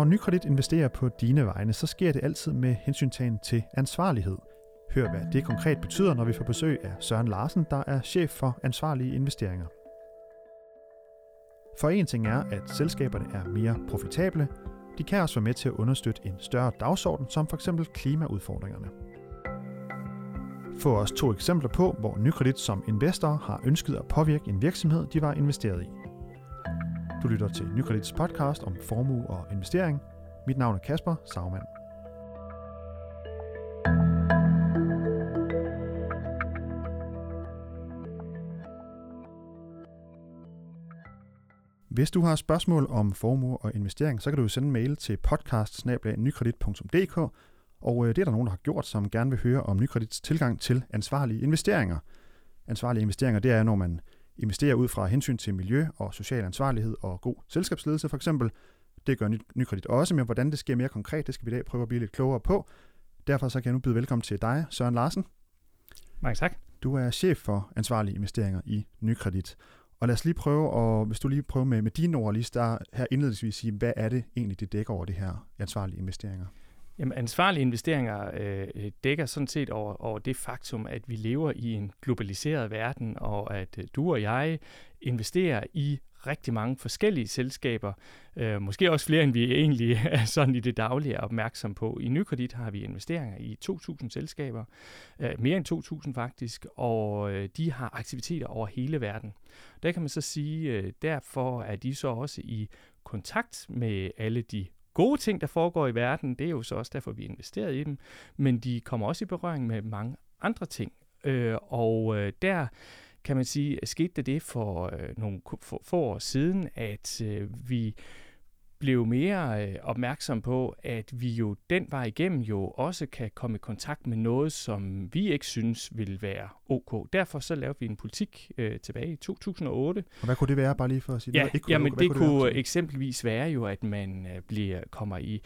Når Nykredit investerer på dine vegne, så sker det altid med hensyntagen til ansvarlighed. Hør, hvad det konkret betyder, når vi får besøg af Søren Larsen, der er chef for ansvarlige investeringer. For en ting er, at selskaberne er mere profitable. De kan også være med til at understøtte en større dagsorden, som f.eks. klimaudfordringerne. Få os to eksempler på, hvor Nykredit som investor har ønsket at påvirke en virksomhed, de var investeret i. Du lytter til Nykredits podcast om formue og investering. Mit navn er Kasper Sagmann. Hvis du har spørgsmål om formue og investering, så kan du sende en mail til podcast og øh, det er der nogen, der har gjort, som gerne vil høre om Nykredits tilgang til ansvarlige investeringer. Ansvarlige investeringer, det er, når man investerer ud fra hensyn til miljø og social ansvarlighed og god selskabsledelse for eksempel. Det gør Nykredit også, men hvordan det sker mere konkret, det skal vi i dag prøve at blive lidt klogere på. Derfor så kan jeg nu byde velkommen til dig, Søren Larsen. Mange tak. Du er chef for ansvarlige investeringer i Nykredit. Og lad os lige prøve, og hvis du lige prøver med, med dine ord lige start, her indledningsvis sige, hvad er det egentlig, det dækker over det her ansvarlige investeringer? Jamen, ansvarlige investeringer øh, dækker sådan set over, over det faktum, at vi lever i en globaliseret verden, og at øh, du og jeg investerer i rigtig mange forskellige selskaber, øh, måske også flere, end vi egentlig er sådan i det daglige er opmærksom på. I Nykredit har vi investeringer i 2.000 selskaber, øh, mere end 2.000 faktisk, og øh, de har aktiviteter over hele verden. Der kan man så sige, øh, derfor er de så også i kontakt med alle de gode ting, der foregår i verden. Det er jo så også derfor, vi investerer i dem. Men de kommer også i berøring med mange andre ting. Øh, og øh, der kan man sige, skete det det for øh, nogle få for år siden, at øh, vi blev mere øh, opmærksom på, at vi jo den vej igennem jo også kan komme i kontakt med noget, som vi ikke synes vil være ok. Derfor så lavede vi en politik øh, tilbage i 2008. Og hvad kunne det være, bare lige for at sige ja, det? Ikke jamen, det, det kunne, det eksempelvis være jo, at man øh, bliver, kommer i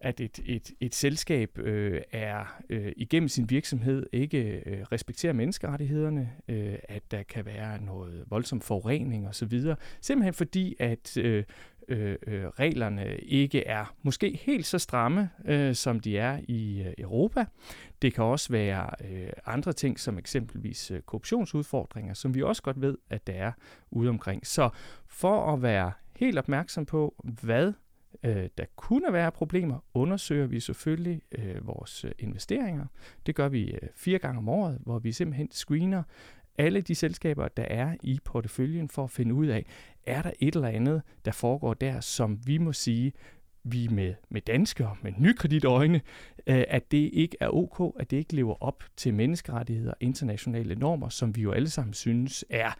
at et, et, et selskab øh, er øh, igennem sin virksomhed ikke øh, respekterer menneskerettighederne, øh, at der kan være noget voldsom forurening osv. Simpelthen fordi, at øh, øh, øh, reglerne ikke er måske helt så stramme, øh, som de er i øh, Europa. Det kan også være øh, andre ting, som eksempelvis øh, korruptionsudfordringer, som vi også godt ved, at der er ude omkring. Så for at være helt opmærksom på, hvad øh, der kunne være problemer, undersøger vi selvfølgelig øh, vores øh, investeringer. Det gør vi øh, fire gange om året, hvor vi simpelthen screener alle de selskaber, der er i porteføljen, for at finde ud af, er der et eller andet, der foregår der, som vi må sige, vi med, med danske og med nykreditøjne, øh, at det ikke er ok, at det ikke lever op til menneskerettigheder og internationale normer, som vi jo alle sammen synes er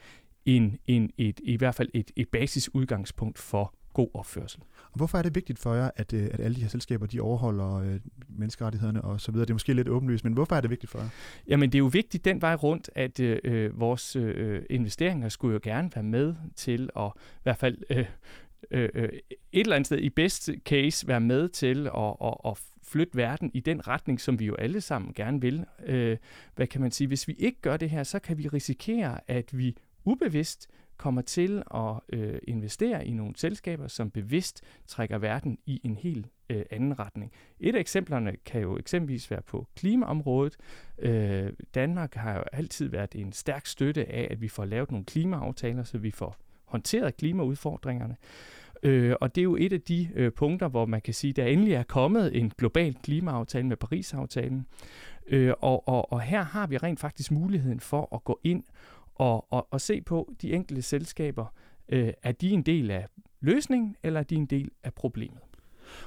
en, en, et, i hvert fald et, et basisudgangspunkt for god opførsel. Og hvorfor er det vigtigt for jer, at, øh, at alle de her selskaber de overholder øh, menneskerettighederne og så videre? Det er måske lidt åbenlyst, men hvorfor er det vigtigt for jer? Jamen det er jo vigtigt den vej rundt, at øh, øh, vores øh, investeringer skulle jo gerne være med til at i hvert fald øh, øh, et eller andet sted i best case være med til at, at, at flytte verden i den retning, som vi jo alle sammen gerne vil. Øh, hvad kan man sige? Hvis vi ikke gør det her, så kan vi risikere, at vi ubevidst kommer til at øh, investere i nogle selskaber, som bevidst trækker verden i en helt øh, anden retning. Et af eksemplerne kan jo eksempelvis være på klimaområdet. Øh, Danmark har jo altid været en stærk støtte af, at vi får lavet nogle klimaaftaler, så vi får håndteret klimaudfordringerne. Øh, og det er jo et af de øh, punkter, hvor man kan sige, at der endelig er kommet en global klimaaftale med Paris-aftalen. Øh, og, og, og her har vi rent faktisk muligheden for at gå ind og, og, og se på de enkelte selskaber. Øh, er de en del af løsningen, eller er de en del af problemet?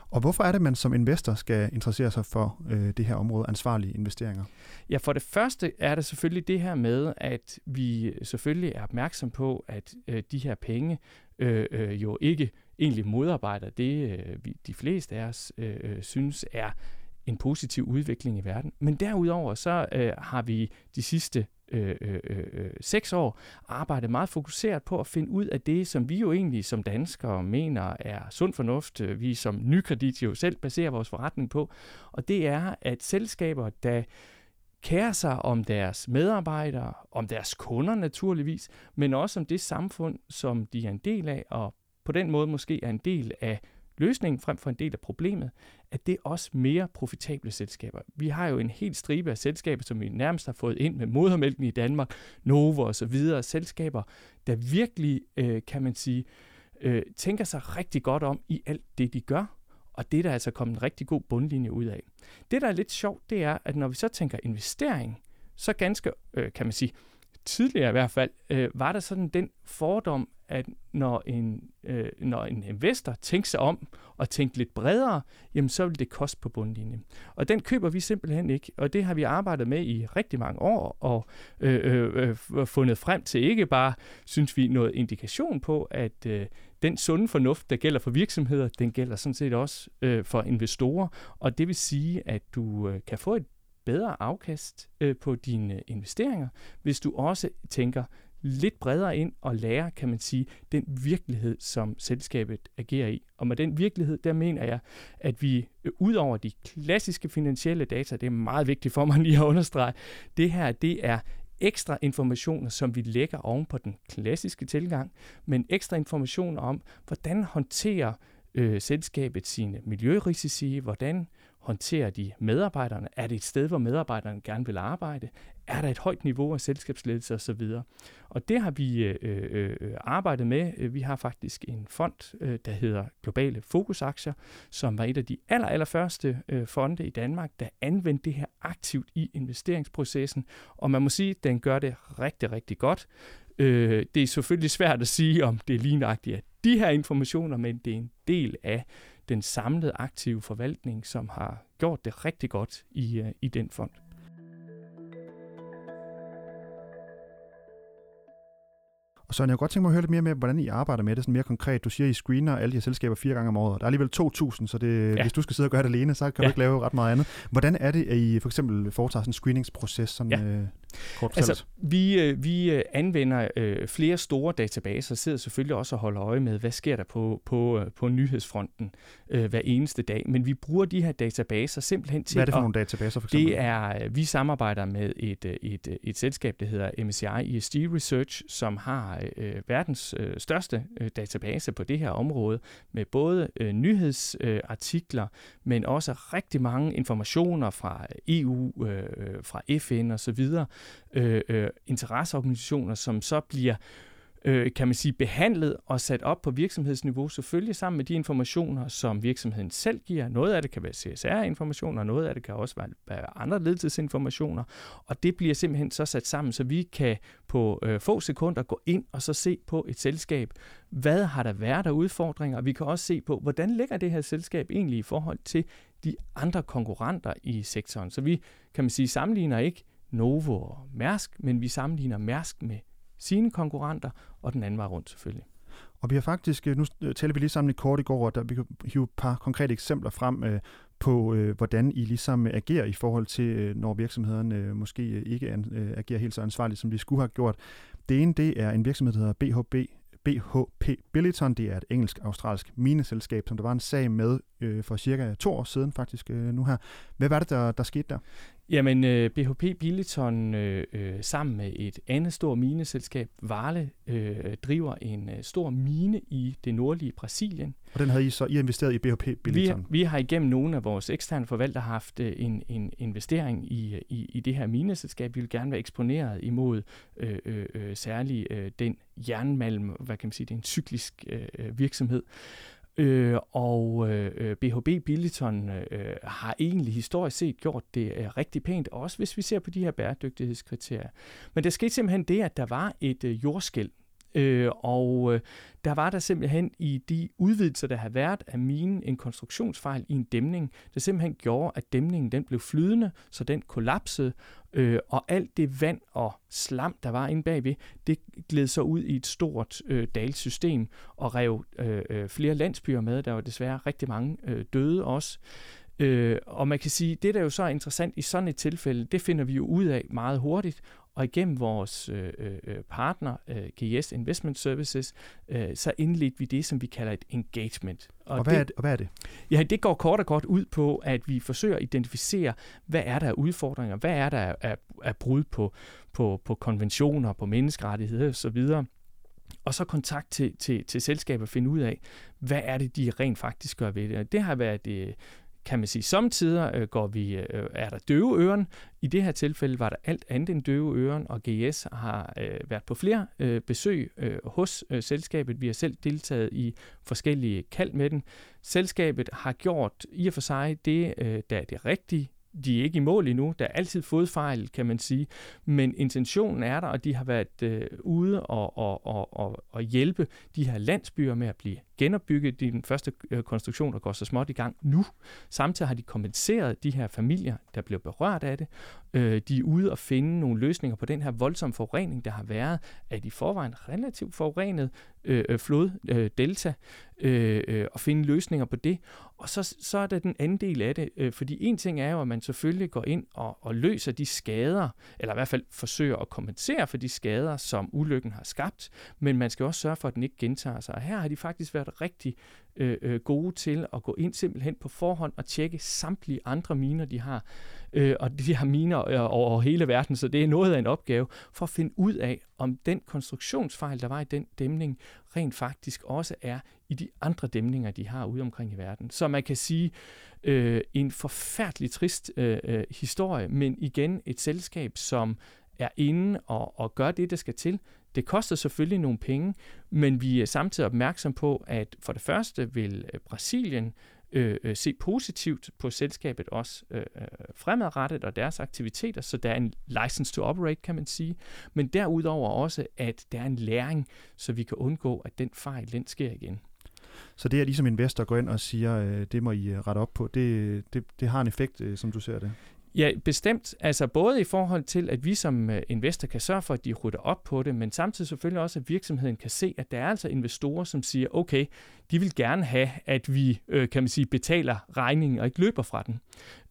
Og hvorfor er det, man som investor skal interessere sig for øh, det her område, ansvarlige investeringer? Ja, for det første er det selvfølgelig det her med, at vi selvfølgelig er opmærksom på, at øh, de her penge øh, øh, jo ikke egentlig modarbejder det, øh, vi, de fleste af os øh, øh synes er en positiv udvikling i verden. Men derudover så øh, har vi de sidste øh, øh, øh, øh, seks år arbejdet meget fokuseret på at finde ud af det, som vi jo egentlig som danskere mener er sund fornuft, øh, vi som nykredit jo selv baserer vores forretning på, og det er, at selskaber, der kærer sig om deres medarbejdere, om deres kunder naturligvis, men også om det samfund, som de er en del af, og på den måde måske er en del af løsningen frem for en del af problemet, at det er også mere profitable selskaber. Vi har jo en helt stribe af selskaber, som vi nærmest har fået ind med modermælken i Danmark, Novo og så videre, selskaber, der virkelig, øh, kan man sige, øh, tænker sig rigtig godt om i alt det, de gør, og det er der altså kommet en rigtig god bundlinje ud af. Det, der er lidt sjovt, det er, at når vi så tænker investering, så ganske, øh, kan man sige, tidligere i hvert fald, øh, var der sådan den fordom, at når en, øh, når en investor tænkte sig om og tænkte lidt bredere, jamen så vil det koste på bundlinjen. Og den køber vi simpelthen ikke, og det har vi arbejdet med i rigtig mange år, og øh, øh, øh fundet frem til ikke bare, synes vi, noget indikation på, at øh, den sunde fornuft, der gælder for virksomheder, den gælder sådan set også øh, for investorer, og det vil sige, at du øh, kan få et bedre afkast øh, på dine øh, investeringer, hvis du også tænker lidt bredere ind og lærer, kan man sige, den virkelighed, som selskabet agerer i. Og med den virkelighed, der mener jeg, at vi øh, ud over de klassiske finansielle data, det er meget vigtigt for mig lige at understrege, det her, det er ekstra informationer, som vi lægger oven på den klassiske tilgang, men ekstra informationer om, hvordan håndterer øh, selskabet sine miljørisici, hvordan håndterer de medarbejderne? Er det et sted, hvor medarbejderne gerne vil arbejde? Er der et højt niveau af selskabsledelse osv.? Og det har vi øh, øh, øh, arbejdet med. Vi har faktisk en fond, øh, der hedder Globale Fokusaktier, som var et af de aller, aller første øh, fonde i Danmark, der anvendte det her aktivt i investeringsprocessen. Og man må sige, at den gør det rigtig, rigtig godt. Øh, det er selvfølgelig svært at sige, om det er lige nøjagtigt at de her informationer, men det er en del af den samlede aktive forvaltning, som har gjort det rigtig godt i, øh, i den fond. Og så jeg godt tænke mig at høre lidt mere med, hvordan I arbejder med det sådan mere konkret. Du siger, I screener alle de her selskaber fire gange om året. Der er alligevel 2.000, så det, ja. hvis du skal sidde og gøre det alene, så kan ja. du ikke lave ret meget andet. Hvordan er det, at I for eksempel foretager sådan en screeningsproces? Sådan, ja. øh, Kort altså, vi, øh, vi øh, anvender øh, flere store databaser, sidder selvfølgelig også og holder øje med, hvad sker der på, på, øh, på nyhedsfronten øh, hver eneste dag. Men vi bruger de her databaser simpelthen til Hvad er det for at, nogle databaser for eksempel? Det er, vi samarbejder med et, et, et, et selskab, der hedder MSCI ESG Research, som har øh, verdens øh, største øh, database på det her område, med både øh, nyhedsartikler, øh, men også rigtig mange informationer fra EU, øh, fra FN osv., øh, øh, interesseorganisationer, som så bliver øh, kan man sige, behandlet og sat op på virksomhedsniveau, selvfølgelig sammen med de informationer, som virksomheden selv giver. Noget af det kan være CSR-informationer, noget af det kan også være, være andre ledelsesinformationer, og det bliver simpelthen så sat sammen, så vi kan på øh, få sekunder gå ind og så se på et selskab, hvad har der været af udfordringer, og vi kan også se på, hvordan ligger det her selskab egentlig i forhold til de andre konkurrenter i sektoren. Så vi, kan man sige, sammenligner ikke Novo og Mærsk, men vi sammenligner Mærsk med sine konkurrenter, og den anden var rundt selvfølgelig. Og vi har faktisk, øh, nu taler vi lige sammen i kort i går, og der, vi kan hive et par konkrete eksempler frem øh, på, øh, hvordan I ligesom agerer i forhold til, øh, når virksomhederne øh, måske øh, ikke an, øh, agerer helt så ansvarligt, som de skulle have gjort. Det ene, det er en virksomhed, der hedder BHB BHP Billiton. Det er et engelsk-australsk mineselskab, som der var en sag med øh, for cirka to år siden faktisk øh, nu her. Hvad var det, der, der skete der? Jamen, øh, BHP Billiton øh, øh, sammen med et andet stort mineselskab, Vale, øh, driver en øh, stor mine i det nordlige Brasilien. Og den havde I så I investeret i BHP Billiton? Vi, vi har igennem nogle af vores eksterne forvaltere haft øh, en, en investering i, i, i det her mineselskab. Vi vil gerne være eksponeret imod øh, øh, øh, særligt øh, den jernmalm, hvad kan man sige, det er en cyklisk øh, øh virksomhed. Øh, og øh, BHB Billiton øh, har egentlig historisk set gjort det øh, rigtig pænt, også hvis vi ser på de her bæredygtighedskriterier. Men der skete simpelthen det, at der var et øh, jordskæld Øh, og øh, der var der simpelthen i de udvidelser, der har været af minen, en konstruktionsfejl i en dæmning, der simpelthen gjorde, at dæmningen den blev flydende, så den kollapsede, øh, og alt det vand og slam, der var inde bagved, det gled så ud i et stort øh, dalsystem og rev øh, øh, flere landsbyer med. Der var desværre rigtig mange øh, døde også. Øh, og man kan sige, det der jo så er interessant i sådan et tilfælde, det finder vi jo ud af meget hurtigt, og igennem vores øh, øh, partner, øh, GS Investment Services, øh, så indledte vi det, som vi kalder et engagement. Og, og, hvad, det, er det, og hvad er det? Ja, det går kort og godt ud på, at vi forsøger at identificere, hvad er der af udfordringer, hvad er der af, af brud på, på, på konventioner, på menneskerettigheder osv., og så kontakt til, til, til selskaber og finde ud af, hvad er det, de rent faktisk gør ved det. det har været det, kan man sige, samtidig øh, går vi, øh, er der døve øren. I det her tilfælde var der alt andet end døve øren, og GS har øh, været på flere øh, besøg øh, hos øh, selskabet. Vi har selv deltaget i forskellige kald med den. Selskabet har gjort i og for sig det, øh, der er det rigtige de er ikke i mål endnu. Der er altid fodfejl, kan man sige. Men intentionen er der, og de har været øh, ude og, og, og, og, og hjælpe de her landsbyer med at blive genopbygge din den første øh, konstruktion, der går så småt i gang nu. Samtidig har de kompenseret de her familier, der blev berørt af det. Øh, de er ude og finde nogle løsninger på den her voldsomme forurening, der har været af de forvejen relativt forurenet øh, øh flod, øh, delta, øh, øh, og finde løsninger på det. Og så, så er der den anden del af det, øh, fordi en ting er jo, at man selvfølgelig går ind og, og løser de skader, eller i hvert fald forsøger at kompensere for de skader, som ulykken har skabt, men man skal også sørge for, at den ikke gentager sig. Og her har de faktisk været rigtig øh, øh, gode til at gå ind simpelthen på forhånd og tjekke samtlige andre miner, de har. Øh, og de har miner øh, over hele verden, så det er noget af en opgave for at finde ud af, om den konstruktionsfejl, der var i den dæmning, rent faktisk også er i de andre dæmninger, de har ude omkring i verden. Så man kan sige, øh, en forfærdelig trist øh, øh, historie, men igen et selskab, som er inde og, og gør det, der skal til. Det koster selvfølgelig nogle penge, men vi er samtidig opmærksom på, at for det første vil øh, Brasilien øh, øh, se positivt på selskabet også øh, øh, fremadrettet og deres aktiviteter, så der er en license to operate, kan man sige, men derudover også, at der er en læring, så vi kan undgå, at den fejl, den sker igen. Så det, at I som investor går ind og siger, øh, det må I rette op på, det, det, det har en effekt, som du ser det? Ja, bestemt. Altså både i forhold til, at vi som øh, investor kan sørge for, at de rydder op på det, men samtidig selvfølgelig også, at virksomheden kan se, at der er altså investorer, som siger, okay, de vil gerne have, at vi, øh, kan man sige, betaler regningen og ikke løber fra den.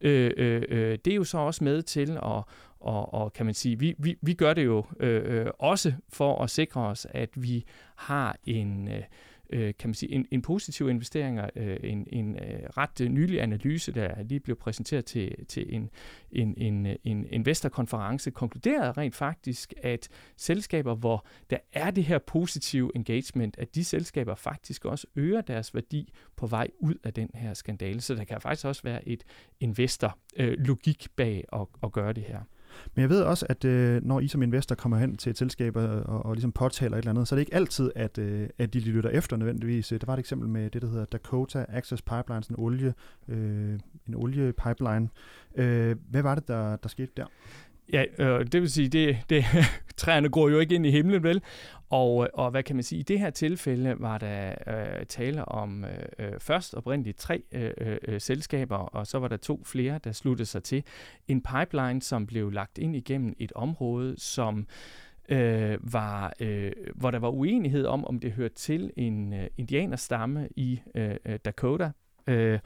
Øh, øh, øh, det er jo så også med til at, og, og kan man sige, vi, vi, vi gør det jo øh, øh også for at sikre os, at vi har en... Øh, øh, kan man sige, en, en positiv investering, øh, en, en øh, ret øh, nylig analyse, der lige blev præsenteret til, til en, en, en, øh, en investorkonference, konkluderede rent faktisk, at selskaber, hvor der er det her positive engagement, at de selskaber faktisk også øger deres værdi på vej ud af den her skandale. Så der kan faktisk også være et investor-logik øh, bag at, at gøre det her. Men jeg ved også, at øh, når I som investor kommer hen til et selskab og, og, og ligesom påtaler et eller andet, så er det ikke altid, at, øh, at de lytter efter nødvendigvis. Der var et eksempel med det, der hedder Dakota Access Pipelines, en olie, øh, en oliepipeline. Øh, hvad var det, der, der skete der? Ja, øh, det vil sige, det, det, træerne går jo ikke ind i himlen, vel? Og, og hvad kan man sige? I det her tilfælde var der øh, tale om øh, øh først oprindeligt tre øh, øh, øh, selskaber, og så var der to flere, der sluttede sig til. En pipeline, som blev lagt ind igennem et område, som øh, var, øh, hvor der var uenighed om, om det hørte til en øh, indianerstamme i øh, øh Dakota, øh,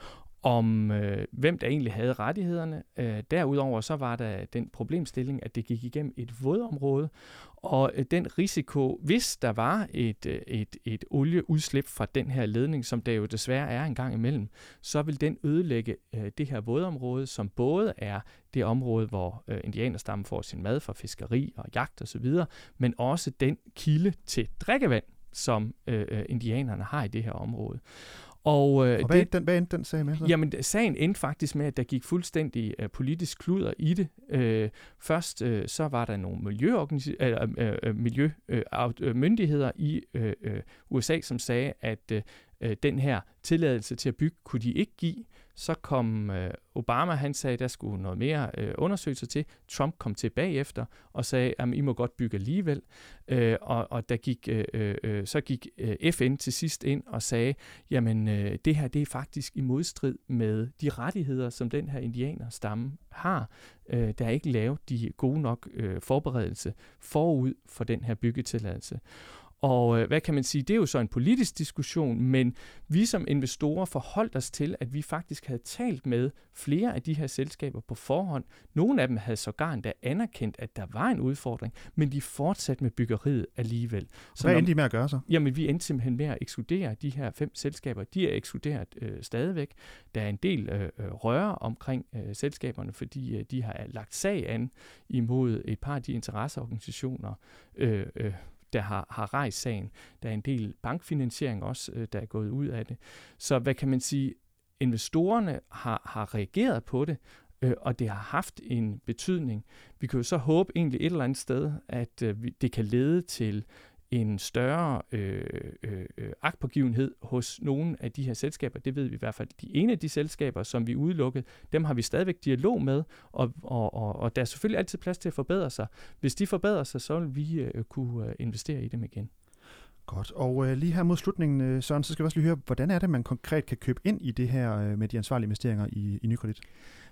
om øh, hvem der egentlig havde rettighederne. Øh, derudover så var der den problemstilling, at det gik igennem et vådområde, og øh, den risiko, hvis der var et, øh, et, et olieudslip fra den her ledning, som der jo desværre er en gang imellem, så vil den ødelægge øh, det her vådområde, som både er det område, hvor øh, indianerstammen får sin mad fra fiskeri og jagt osv., men også den kilde til drikkevand, som øh, øh indianerne har i det her område. Og, øh, og hvad, det, den, hvad endte den sag med? Så? Jamen, sagen endte faktisk med, at der gik fuldstændig øh, politisk kluder i det. Øh, først øh, så var der nogle miljøorganisa- øh, øh, øh miljømyndigheder øh, i øh, øh USA, som sagde, at øh, den her tilladelse til at bygge kunne de ikke give. Så kom øh, Obama, han sagde, der skulle noget mere øh, undersøgelse til. Trump kom tilbage efter og sagde, at I må godt bygge alligevel. Øh, og og der gik, øh, øh, øh så gik øh, FN til sidst ind og sagde, jamen øh, det her det er faktisk i modstrid med de rettigheder, som den her indianerstamme har. Øh, der er ikke lavet de gode nok øh, forberedelse forud for den her byggetilladelse. Og øh, hvad kan man sige, det er jo så en politisk diskussion, men vi som investorer forholdt os til, at vi faktisk havde talt med flere af de her selskaber på forhånd. Nogle af dem havde sågar endda anerkendt, at der var en udfordring, men de fortsatte med byggeriet alligevel. Så hvad endte de med at gøre så? Jamen, vi endte simpelthen med at ekskludere de her fem selskaber. De er ekskluderet øh, stadigvæk. Der er en del øh, øh røre omkring øh, selskaberne, fordi øh, de har lagt sag an imod et par af de interesseorganisationer, øh, øh, der har, har rejst sagen. Der er en del bankfinansiering også, øh, der er gået ud af det. Så hvad kan man sige? Investorerne har, har reageret på det, øh, og det har haft en betydning. Vi kan jo så håbe egentlig et eller andet sted, at øh, det kan lede til en større øh, øh, øh, hos nogle af de her selskaber. Det ved vi i hvert fald. De ene af de selskaber, som vi udelukkede, dem har vi stadigvæk dialog med, og, og, og, og der er selvfølgelig altid plads til at forbedre sig. Hvis de forbedrer sig, så vil vi øh, kunne øh, investere i dem igen. Godt, og øh, lige her mod slutningen, øh, Søren, så skal vi også lige høre, hvordan er det, man konkret kan købe ind i det her øh, med de ansvarlige investeringer i, i nykredit?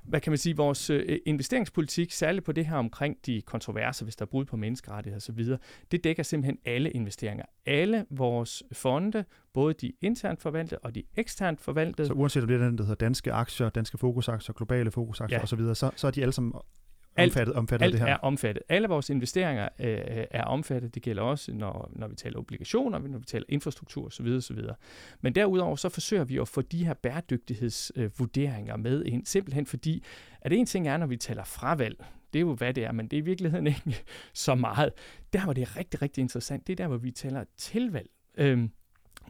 hvad kan man sige, vores øh, investeringspolitik, særligt på det her omkring de kontroverser, hvis der er brud på menneskerettigheder osv., det dækker simpelthen alle investeringer. Alle vores fonde, både de internt forvaltede og de eksternt forvaltede. Så uanset om det er den, der hedder danske aktier, danske fokusaktier, globale fokusaktier ja. osv., så, så er de alle sammen omfattet, omfattet alt det her? er omfattet. Alle vores investeringer øh, er omfattet. Det gælder også, når, når vi taler obligationer, når vi taler infrastruktur osv. osv. Men derudover så forsøger vi at få de her bæredygtighedsvurderinger øh, med ind, simpelthen fordi, at en ting er, når vi taler fravalg, det er jo, hvad det er, men det er i virkeligheden ikke så meget. Der, hvor det er rigtig, rigtig interessant, det er der, hvor vi taler tilvalg. Øhm,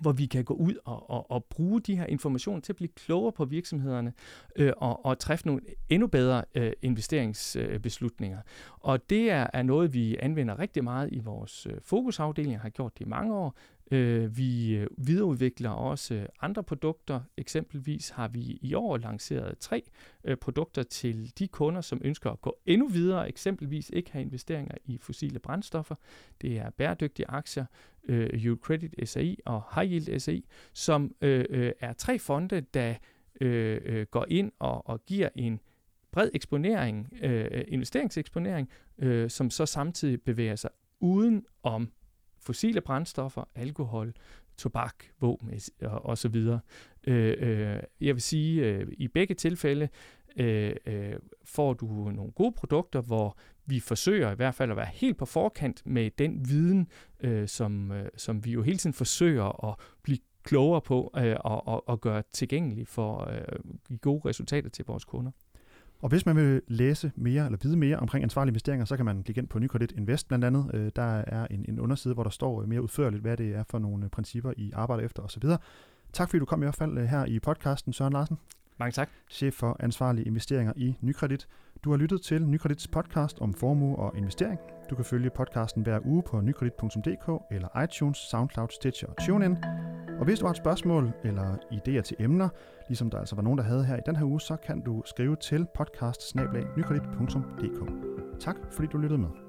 hvor vi kan gå ud og, og, og bruge de her informationer til at blive klogere på virksomhederne øh, og, og træffe nogle endnu bedre øh, investeringsbeslutninger. Øh, og det er, er noget, vi anvender rigtig meget i vores øh, fokusafdeling, har gjort det i mange år. Øh, vi øh, videreudvikler også andre produkter. Eksempelvis har vi i år lanceret tre øh, produkter til de kunder, som ønsker at gå endnu videre, eksempelvis ikke have investeringer i fossile brændstoffer. Det er bæredygtige aktier, øh, Eurocredit SAI og High Yield SAI, som øh, øh, er tre fonde, der øh, øh, går ind og, og giver en bred eksponering, øh, øh investeringseksponering, øh, som så samtidig bevæger sig uden om fossile brændstoffer, alkohol, tobak, våben og, og så videre. Øh, øh, jeg vil sige, øh, i begge tilfælde øh, øh, får du nogle gode produkter, hvor vi forsøger i hvert fald at være helt på forkant med den viden, øh, som, øh, som vi jo hele tiden forsøger at blive klogere på øh, og, og, og gøre tilgængelig for at øh, give gode resultater til vores kunder. Og hvis man vil læse mere eller vide mere omkring ansvarlige investeringer, så kan man klikke ind på Nykredit Invest blandt andet. Øh, der er en, en underside, hvor der står mere udførligt, hvad det er for nogle principper, I arbejder efter osv. Tak fordi du kom i hvert fald øh, her i podcasten, Søren Larsen. Mange tak. Chef for ansvarlige investeringer i Nykredit. Du har lyttet til Nykredits podcast om formue og investering. Du kan følge podcasten hver uge på nykredit.dk eller iTunes, SoundCloud, Stitcher og TuneIn. Og hvis du har et spørgsmål eller idéer til emner, ligesom der altså var nogen, der havde her i den her uge, så kan du skrive til podcast Tak fordi du lyttede med.